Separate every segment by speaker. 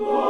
Speaker 1: Lord.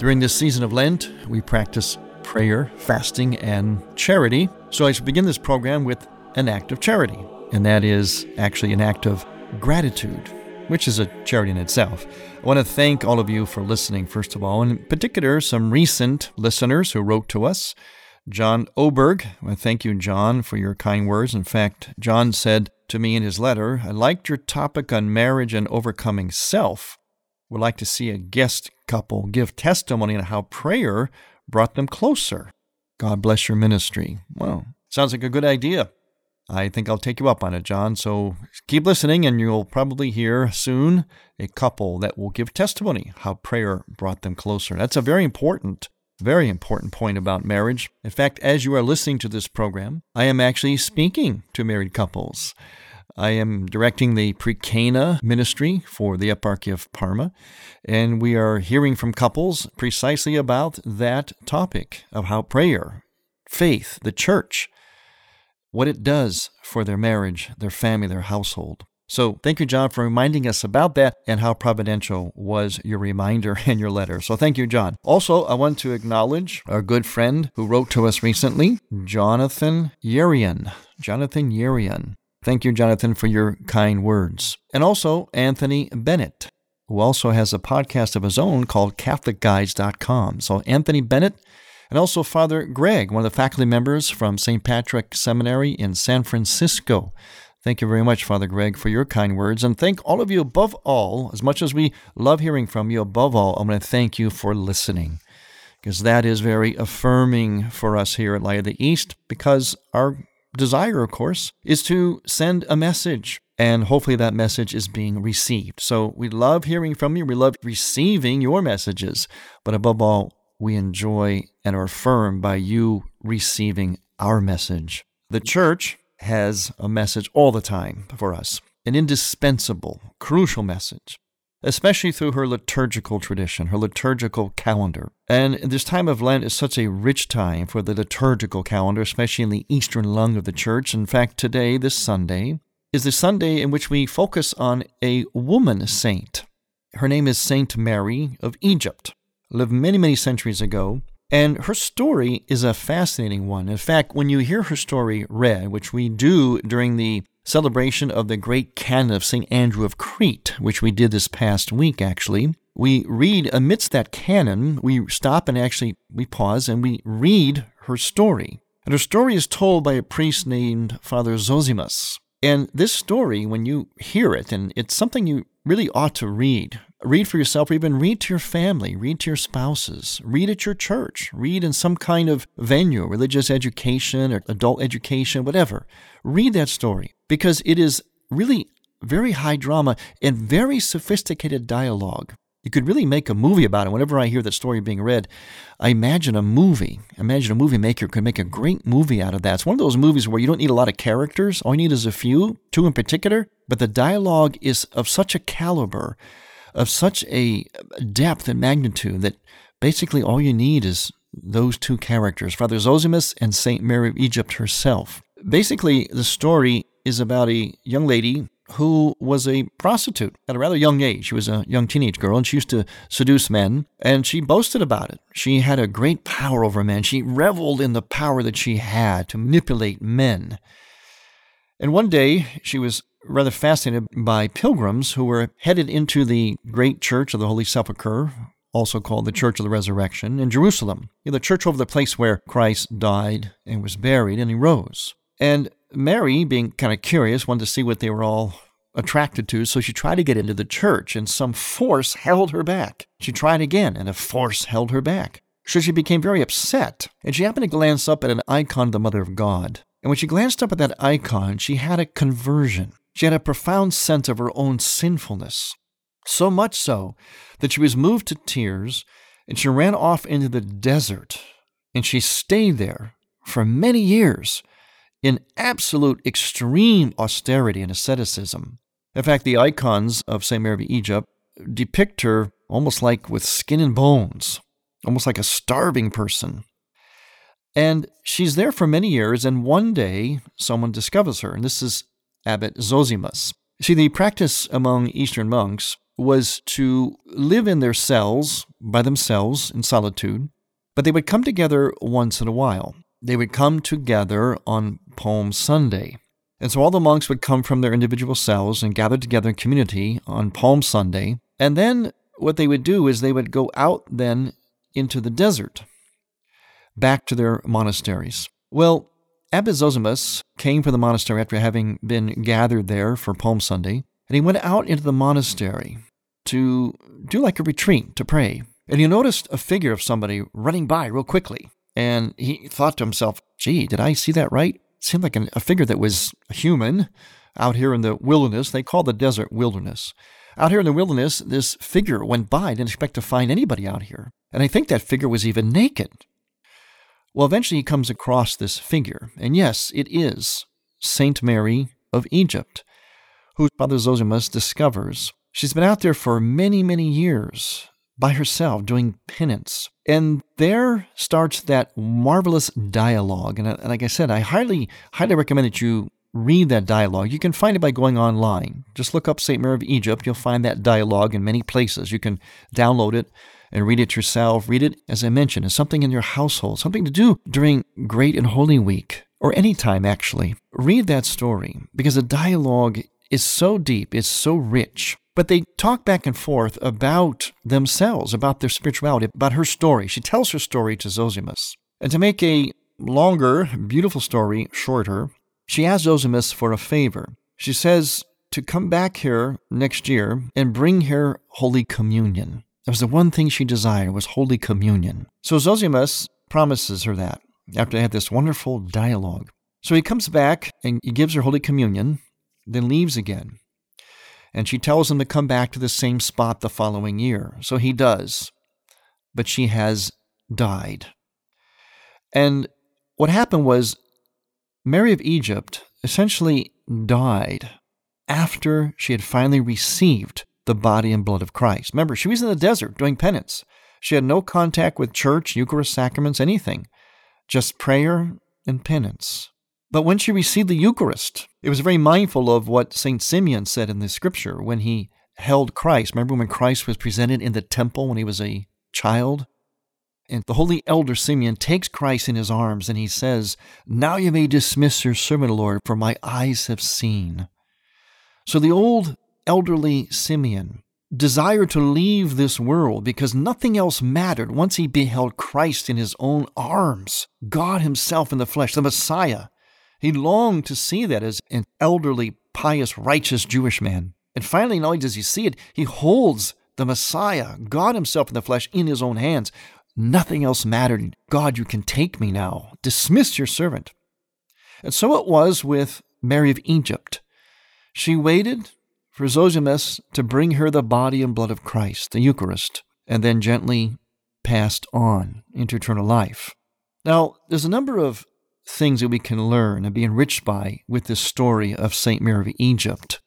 Speaker 1: During this season of Lent, we practice prayer, fasting, and charity. So I should begin this program with an act of charity, and that is actually an act of gratitude which is a charity in itself. I want to thank all of you for listening, first of all, and in particular, some recent listeners who wrote to us. John Oberg, I thank you, John, for your kind words. In fact, John said to me in his letter, I liked your topic on marriage and overcoming self. Would like to see a guest couple give testimony on how prayer brought them closer. God bless your ministry. Well, sounds like a good idea. I think I'll take you up on it, John. So keep listening, and you'll probably hear soon a couple that will give testimony how prayer brought them closer. That's a very important, very important point about marriage. In fact, as you are listening to this program, I am actually speaking to married couples. I am directing the Pre-Cana ministry for the Eparchy of Parma, and we are hearing from couples precisely about that topic of how prayer, faith, the church, what it does for their marriage, their family, their household. So thank you, John, for reminding us about that and how providential was your reminder and your letter. So thank you, John. Also, I want to acknowledge our good friend who wrote to us recently, Jonathan Yerian. Jonathan Yerian. Thank you, Jonathan, for your kind words. And also Anthony Bennett, who also has a podcast of his own called CatholicGuides.com. So Anthony Bennett, and also Father Greg, one of the faculty members from St. Patrick Seminary in San Francisco. Thank you very much, Father Greg, for your kind words. And thank all of you above all, as much as we love hearing from you, above all, I'm going to thank you for listening. Because that is very affirming for us here at Light of the East, because our desire, of course, is to send a message. And hopefully that message is being received. So we love hearing from you. We love receiving your messages. But above all, we enjoy and are affirmed by you receiving our message. The church has a message all the time for us, an indispensable, crucial message, especially through her liturgical tradition, her liturgical calendar. And this time of Lent is such a rich time for the liturgical calendar, especially in the eastern lung of the church. In fact, today, this Sunday, is the Sunday in which we focus on a woman saint. Her name is Saint Mary of Egypt lived many, many centuries ago. And her story is a fascinating one. In fact, when you hear her story read, which we do during the celebration of the great canon of St. Andrew of Crete, which we did this past week actually, we read amidst that canon, we stop and actually we pause and we read her story. And her story is told by a priest named Father Zosimus. And this story, when you hear it, and it's something you really ought to read, read for yourself, or even read to your family, read to your spouses, read at your church, read in some kind of venue, religious education or adult education, whatever. Read that story because it is really very high drama and very sophisticated dialogue. You could really make a movie about it. Whenever I hear that story being read, I imagine a movie. Imagine a movie maker could make a great movie out of that. It's one of those movies where you don't need a lot of characters. All you need is a few, two in particular, but the dialogue is of such a caliber, of such a depth and magnitude that basically all you need is those two characters, Father Zosimus and Saint Mary of Egypt herself. Basically, the story is about a young lady who was a prostitute at a rather young age. She was a young teenage girl and she used to seduce men and she boasted about it. She had a great power over men. She reveled in the power that she had to manipulate men. And one day she was rather fascinated by pilgrims who were headed into the great church of the Holy Sepulchre, also called the Church of the Resurrection, in Jerusalem, the church over the place where Christ died and was buried and he rose. And Mary, being kind of curious, wanted to see what they were all attracted to, so she tried to get into the church, and some force held her back. She tried again, and a force held her back. So she became very upset, and she happened to glance up at an icon of the Mother of God. And when she glanced up at that icon, she had a conversion. She had a profound sense of her own sinfulness. So much so that she was moved to tears, and she ran off into the desert, and she stayed there for many years in absolute extreme austerity and asceticism. In fact, the icons of St. Mary of Egypt depict her almost like with skin and bones, almost like a starving person. And she's there for many years, and one day someone discovers her, and this is Abbot Zosimus. See, the practice among Eastern monks was to live in their cells by themselves in solitude, but they would come together once in a while they would come together on Palm Sunday. And so all the monks would come from their individual cells and gather together in community on Palm Sunday. And then what they would do is they would go out then into the desert, back to their monasteries. Well, Abbot Zosimus came from the monastery after having been gathered there for Palm Sunday, and he went out into the monastery to do like a retreat to pray. And he noticed a figure of somebody running by real quickly. And he thought to himself, gee, did I see that right? It seemed like an, a figure that was human out here in the wilderness. They call the desert wilderness. Out here in the wilderness, this figure went by. I Didn't expect to find anybody out here. And I think that figure was even naked. Well, eventually he comes across this figure. And yes, it is Saint Mary of Egypt, who Father Zosimus discovers. She's been out there for many, many years by herself doing penance. And there starts that marvelous dialogue. And uh, like I said, I highly, highly recommend that you read that dialogue. You can find it by going online. Just look up St. Mary of Egypt. You'll find that dialogue in many places. You can download it and read it yourself. Read it, as I mentioned, as something in your household, something to do during Great and Holy Week, or any time actually. Read that story because the dialogue is so deep, it's so rich. But they talk back and forth about themselves, about their spirituality, about her story. She tells her story to Zosimus. And to make a longer, beautiful story shorter, she asks Zosimus for a favor. She says to come back here next year and bring her Holy Communion. That was the one thing she desired was Holy Communion. So Zosimus promises her that after they had this wonderful dialogue. So he comes back and he gives her Holy Communion, then leaves again and she tells him to come back to the same spot the following year. So he does. But she has died. And what happened was Mary of Egypt essentially died after she had finally received the body and blood of Christ. Remember, she was in the desert doing penance. She had no contact with church, Eucharist, sacraments, anything, just prayer and penance. But when she received the Eucharist, it was very mindful of what St. Simeon said in the scripture when he held Christ. Remember when Christ was presented in the temple when he was a child? And the holy elder Simeon takes Christ in his arms and he says, Now you may dismiss your servant, Lord, for my eyes have seen. So the old elderly Simeon desired to leave this world because nothing else mattered once he beheld Christ in his own arms, God Himself in the flesh, the Messiah. He longed to see that as an elderly, pious, righteous Jewish man. And finally, not only does he see it, he holds the Messiah, God Himself in the flesh, in His own hands. Nothing else mattered. God, you can take me now. Dismiss your servant. And so it was with Mary of Egypt. She waited for Zosimus to bring her the body and blood of Christ, the Eucharist, and then gently passed on into eternal life. Now, there's a number of things that we can learn and be enriched by with this story of St. Mary of Egypt.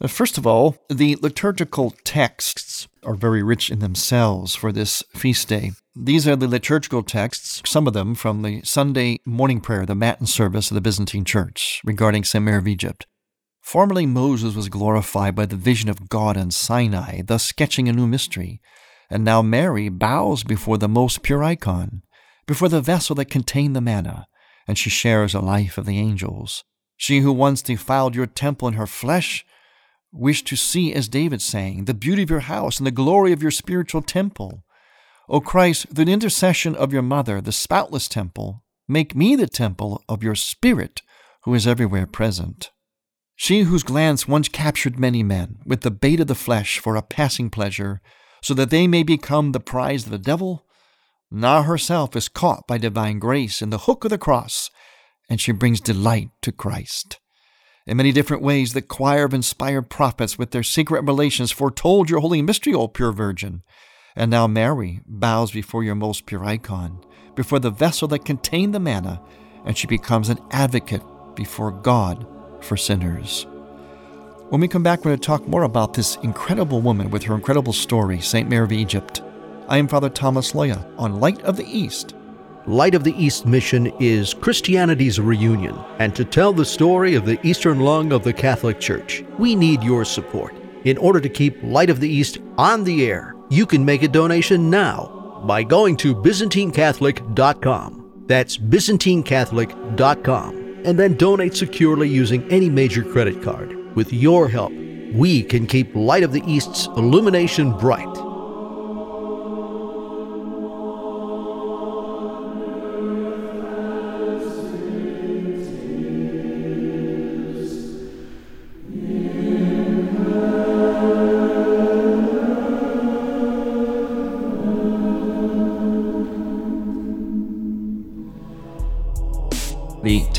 Speaker 1: Uh, first of all, the liturgical texts are very rich in themselves for this feast day. These are the liturgical texts, some of them from the Sunday morning prayer, the Matin service of the Byzantine Church, regarding St. Mary of Egypt. Formerly, Moses was glorified by the vision of God on Sinai, thus sketching a new mystery. And now Mary bows before the most pure icon, before the vessel that contained the manna, and she shares the life of the angels. She who once defiled your temple in her flesh wished to see, as David sang, the beauty of your house and the glory of your spiritual temple. O Christ, through the intercession of your mother, the spoutless temple, make me the temple of your Spirit, who is everywhere present. She whose glance once captured many men with the bait of the flesh for a passing pleasure, so that they may become the prize of the devil, now herself is caught by divine grace in the hook of the cross, and she brings delight to Christ. In many different ways, the choir of inspired prophets with their secret revelations foretold your holy mystery, O pure Virgin. And now Mary bows before your most pure icon, before the vessel that contained the manna, and she becomes an advocate before God for sinners. When we come back, we're going to talk more about this incredible woman with her incredible story, St. Mary of Egypt. I am Father Thomas Loya on Light of the East.
Speaker 2: Light of the East mission is Christianity's reunion, and to tell the story of the Eastern lung of the Catholic Church, we need your support. In order to keep Light of the East on the air, you can make a donation now by going to ByzantineCatholic.com. That's ByzantineCatholic.com and then donate securely using any major credit card. With your help, we can keep Light of the East's illumination bright.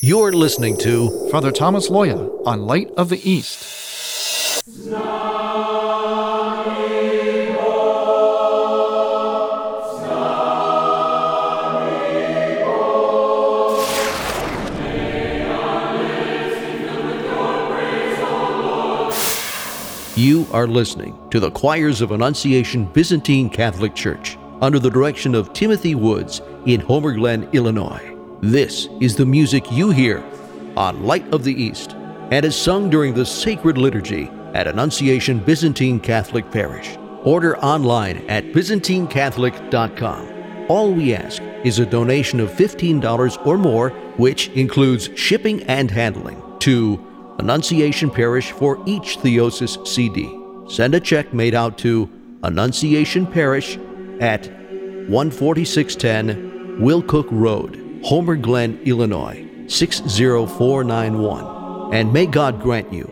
Speaker 2: You're listening to
Speaker 1: Father Thomas Loya on Light of the East.
Speaker 2: You are listening to the choirs of Annunciation Byzantine Catholic Church under the direction of Timothy Woods in Homer Glen, Illinois. This is the music you hear on Light of the East and is sung during the sacred liturgy at Annunciation Byzantine Catholic Parish. Order online at ByzantineCatholic.com. All we ask is a donation of $15 or more, which includes shipping and handling, to Annunciation Parish for each Theosis CD. Send a check made out to Annunciation Parish at 14610 Willcook Road, Homer Glen, Illinois 60491. And may God grant you.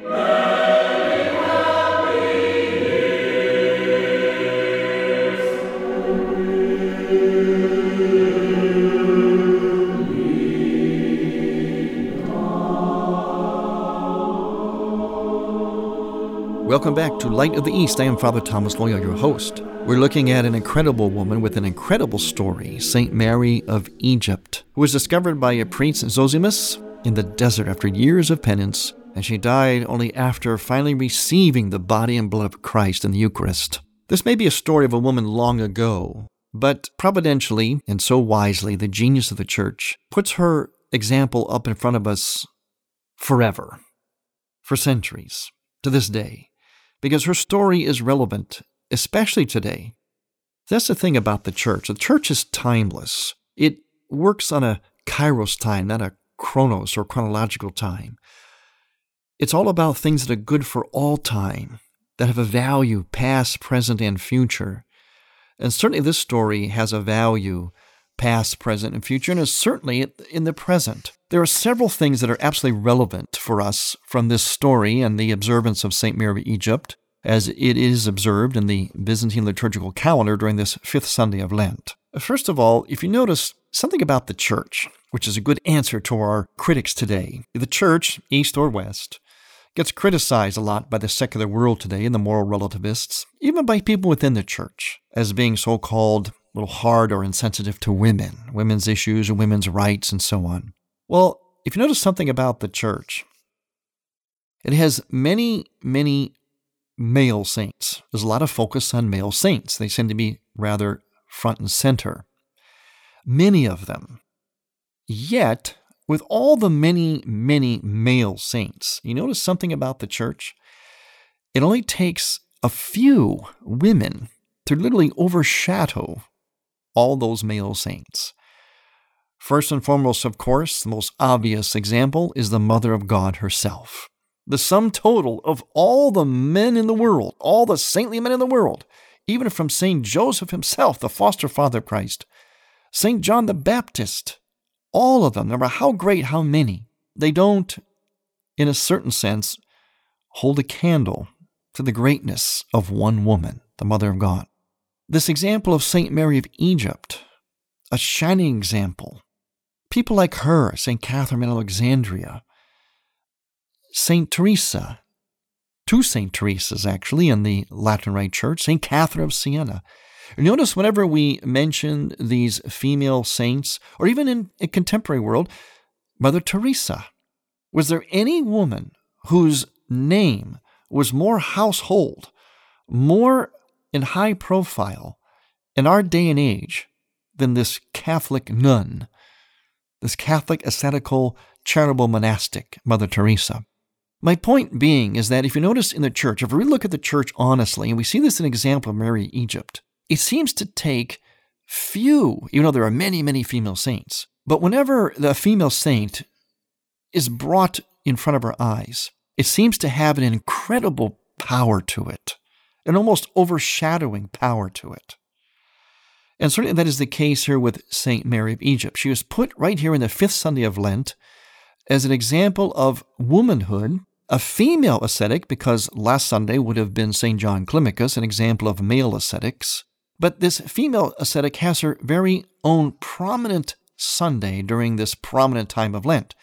Speaker 1: Welcome back to Light of the East. I am Father Thomas Loya, your host. We're looking at an incredible woman with an incredible story, St. Mary of Egypt, who was discovered by a priest Zosimus in the desert after years of penance, and she died only after finally receiving the body and blood of Christ in the Eucharist. This may be a story of a woman long ago, but providentially and so wisely, the genius of the church puts her example up in front of us forever, for centuries, to this day, because her story is relevant especially today. That's the thing about the church. The church is timeless. It works on a kairos time, not a chronos or chronological time. It's all about things that are good for all time, that have a value, past, present, and future. And certainly this story has a value past, present, and future, and is certainly in the present. There are several things that are absolutely relevant for us from this story and the observance of St. Mary of Egypt, as it is observed in the Byzantine liturgical calendar during this fifth Sunday of Lent. First of all, if you notice something about the church, which is a good answer to our critics today, the church, east or west, gets criticized a lot by the secular world today and the moral relativists, even by people within the church, as being so called a little hard or insensitive to women, women's issues women's rights, and so on. Well, if you notice something about the church, it has many, many male saints. There's a lot of focus on male saints. They seem to be rather front and center. Many of them. Yet, with all the many, many male saints, you notice something about the church? It only takes a few women to literally overshadow all those male saints. First and foremost, of course, the most obvious example is the Mother of God herself. The sum total of all the men in the world, all the saintly men in the world, even from St. Joseph himself, the foster father of Christ, St. John the Baptist, all of them, no matter how great, how many, they don't, in a certain sense, hold a candle to the greatness of one woman, the Mother of God. This example of St. Mary of Egypt, a shining example. People like her, St. Catherine of Alexandria, St. Teresa, two St. Teresas actually in the Latin Rite Church, St. Catherine of Siena. Notice whenever we mention these female saints, or even in a contemporary world, Mother Teresa. Was there any woman whose name was more household, more in high profile in our day and age than this Catholic nun, this Catholic ascetical charitable monastic, Mother Teresa. My point being is that if you notice in the church, if we look at the church honestly, and we see this in example of Mary Egypt, it seems to take few, even though there are many, many female saints, but whenever the female saint is brought in front of our eyes, it seems to have an incredible power to it an almost overshadowing power to it. And certainly that is the case here with St. Mary of Egypt. She was put right here in the fifth Sunday of Lent as an example of womanhood, a female ascetic, because last Sunday would have been St. John Climacus, an example of male ascetics. But this female ascetic has her very own prominent Sunday during this prominent time of Lent.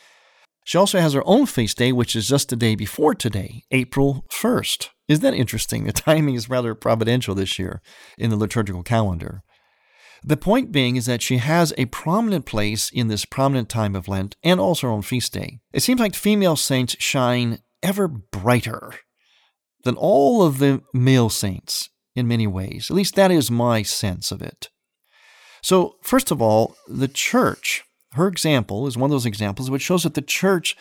Speaker 1: She also has her own feast day, which is just the day before today, April 1st. Isn't that interesting? The timing is rather providential this year in the liturgical calendar. The point being is that she has a prominent place in this prominent time of Lent and also on feast day. It seems like female saints shine ever brighter than all of the male saints in many ways. At least that is my sense of it. So, first of all, the church, her example is one of those examples which shows that the church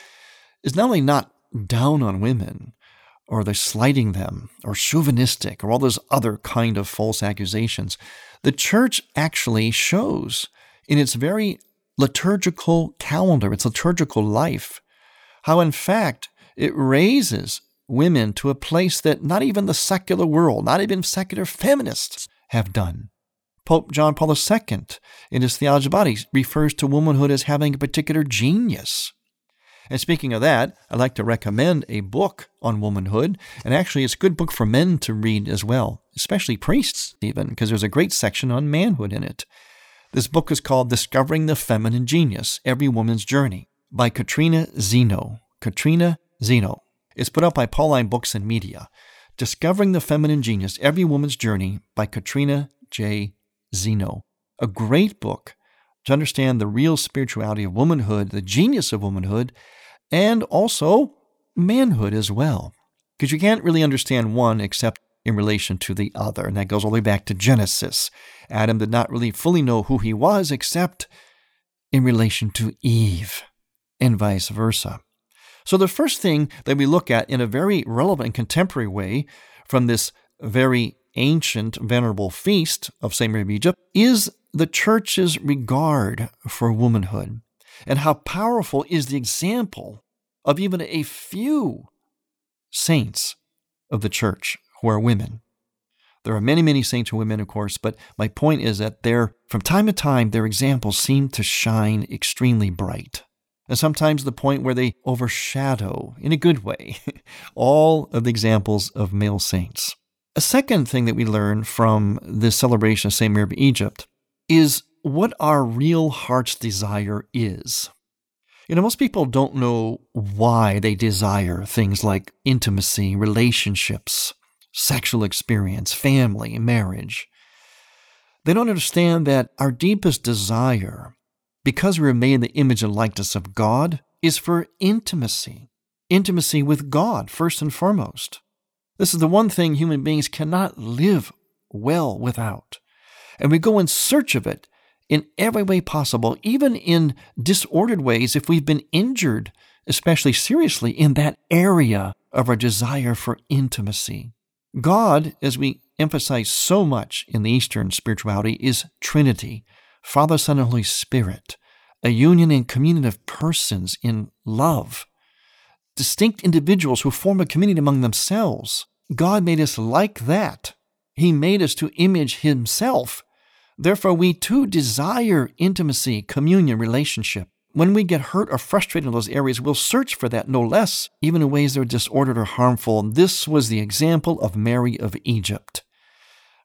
Speaker 1: is not only not down on women, or they're slighting them or chauvinistic or all those other kind of false accusations. The church actually shows in its very liturgical calendar, its liturgical life, how in fact it raises women to a place that not even the secular world, not even secular feminists have done. Pope John Paul II, in his Theology of Bodies, refers to womanhood as having a particular genius. And speaking of that, I'd like to recommend a book on womanhood. And actually, it's a good book for men to read as well, especially priests, even, because there's a great section on manhood in it. This book is called Discovering the Feminine Genius Every Woman's Journey by Katrina Zeno. Katrina Zeno. It's put out by Pauline Books and Media. Discovering the Feminine Genius Every Woman's Journey by Katrina J. Zeno. A great book to understand the real spirituality of womanhood, the genius of womanhood, and also manhood as well. Because you can't really understand one except in relation to the other. And that goes all the way back to Genesis. Adam did not really fully know who he was except in relation to Eve, and vice versa. So, the first thing that we look at in a very relevant and contemporary way from this very ancient, venerable feast of St. Mary of Egypt is the church's regard for womanhood and how powerful is the example of even a few saints of the church who are women. There are many, many saints and women, of course, but my point is that they're, from time to time, their examples seem to shine extremely bright. And sometimes the point where they overshadow, in a good way, all of the examples of male saints. A second thing that we learn from this celebration of St. Mary of Egypt is what our real heart's desire is. You know, most people don't know why they desire things like intimacy, relationships, sexual experience, family, marriage. They don't understand that our deepest desire, because we are made in the image and likeness of God, is for intimacy. Intimacy with God, first and foremost. This is the one thing human beings cannot live well without. And we go in search of it in every way possible, even in disordered ways if we've been injured, especially seriously, in that area of our desire for intimacy. God, as we emphasize so much in the Eastern spirituality, is Trinity Father, Son, and Holy Spirit, a union and communion of persons in love, distinct individuals who form a community among themselves. God made us like that. He made us to image Himself. Therefore, we too desire intimacy, communion, relationship. When we get hurt or frustrated in those areas, we'll search for that no less, even in ways that are disordered or harmful. This was the example of Mary of Egypt.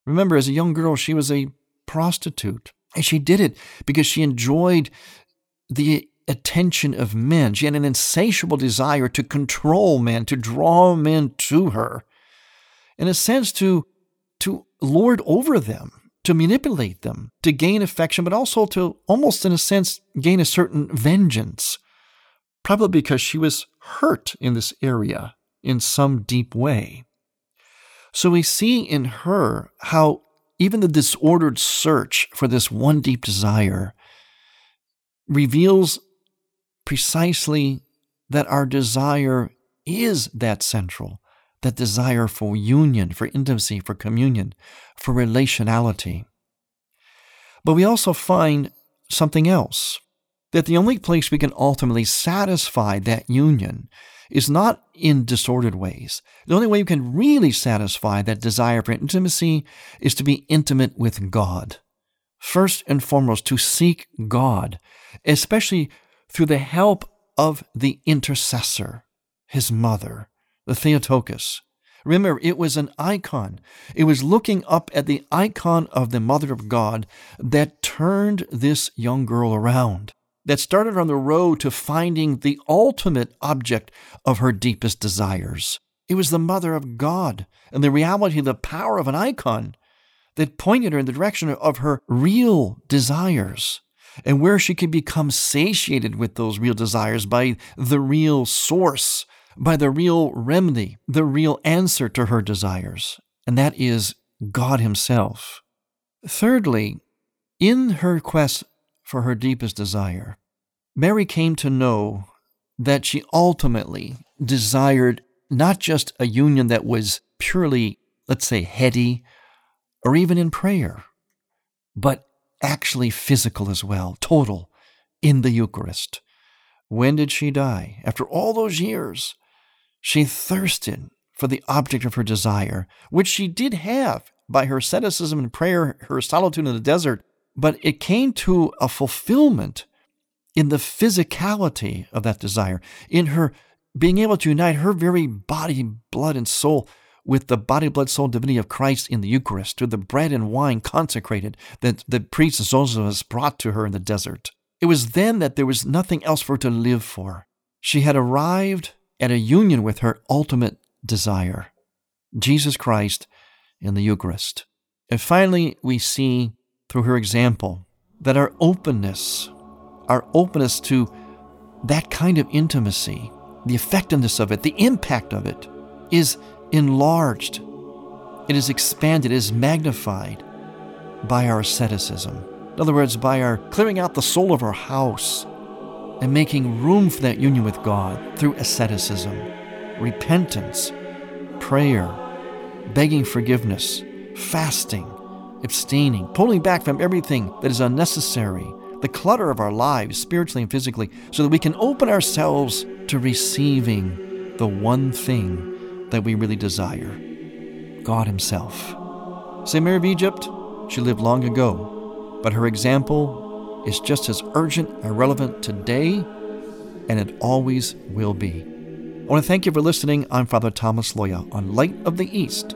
Speaker 1: Remember, as a young girl, she was a prostitute, and she did it because she enjoyed the attention of men. She had an insatiable desire to control men, to draw men to her, in a sense, to, to lord over them to manipulate them, to gain affection, but also to almost, in a sense, gain a certain vengeance. Probably because she was hurt in this area in some deep way. So we see in her how even the disordered search for this one deep desire reveals precisely that our desire is that central that desire for union, for intimacy, for communion, for relationality. But we also find something else that the only place we can ultimately satisfy that union is not in disordered ways. The only way you can really satisfy that desire for intimacy is to be intimate with God. First and foremost, to seek God, especially through the help of the intercessor, his mother, the Theotokos. Remember, it was an icon. It was looking up at the icon of the Mother of God that turned this young girl around, that started on the road to finding the ultimate object of her deepest desires. It was the Mother of God and the reality, the power of an icon that pointed her in the direction of her real desires and where she could become satiated with those real desires by the real source by the real remedy, the real answer to her desires, and that is God Himself. Thirdly, in her quest for her deepest desire, Mary came to know that she ultimately desired not just a union that was purely, let's say, heady or even in prayer, but actually physical as well, total, in the Eucharist. When did she die? After all those years, she thirsted for the object of her desire, which she did have by her asceticism and prayer, her solitude in the desert, but it came to a fulfillment in the physicality of that desire, in her being able to unite her very body, blood, and soul with the body, blood, soul, divinity of Christ in the Eucharist, through the bread and wine consecrated that the priest Zosimus brought to her in the desert. It was then that there was nothing else for her to live for. She had arrived at a union with her ultimate desire, Jesus Christ in the Eucharist. And finally, we see through her example that our openness, our openness to that kind of intimacy, the effectiveness of it, the impact of it, is enlarged, it is expanded, it is magnified by our asceticism. In other words, by our clearing out the soul of our house and making room for that union with God through asceticism, repentance, prayer, begging forgiveness, fasting, abstaining, pulling back from everything that is unnecessary, the clutter of our lives, spiritually and physically, so that we can open ourselves to receiving the one thing that we really desire God Himself. St. Mary of Egypt, she lived long ago, but her example is just as urgent and relevant today, and it always will be. I want to thank you for listening. I'm Father Thomas Loya on Light of the East.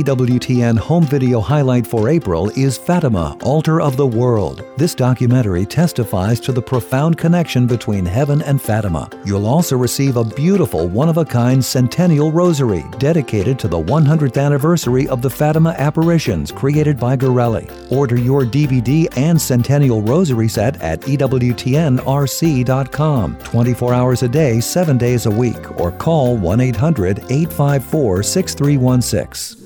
Speaker 3: EWTN home video highlight for April is Fatima, Altar of the World. This documentary testifies to the profound connection between heaven and Fatima. You'll also receive a beautiful one of a kind centennial rosary dedicated to the 100th anniversary of the Fatima apparitions created by Ghirelli. Order your DVD and centennial rosary set at EWTNRC.com 24 hours a day, 7 days a week, or call 1 800 854 6316.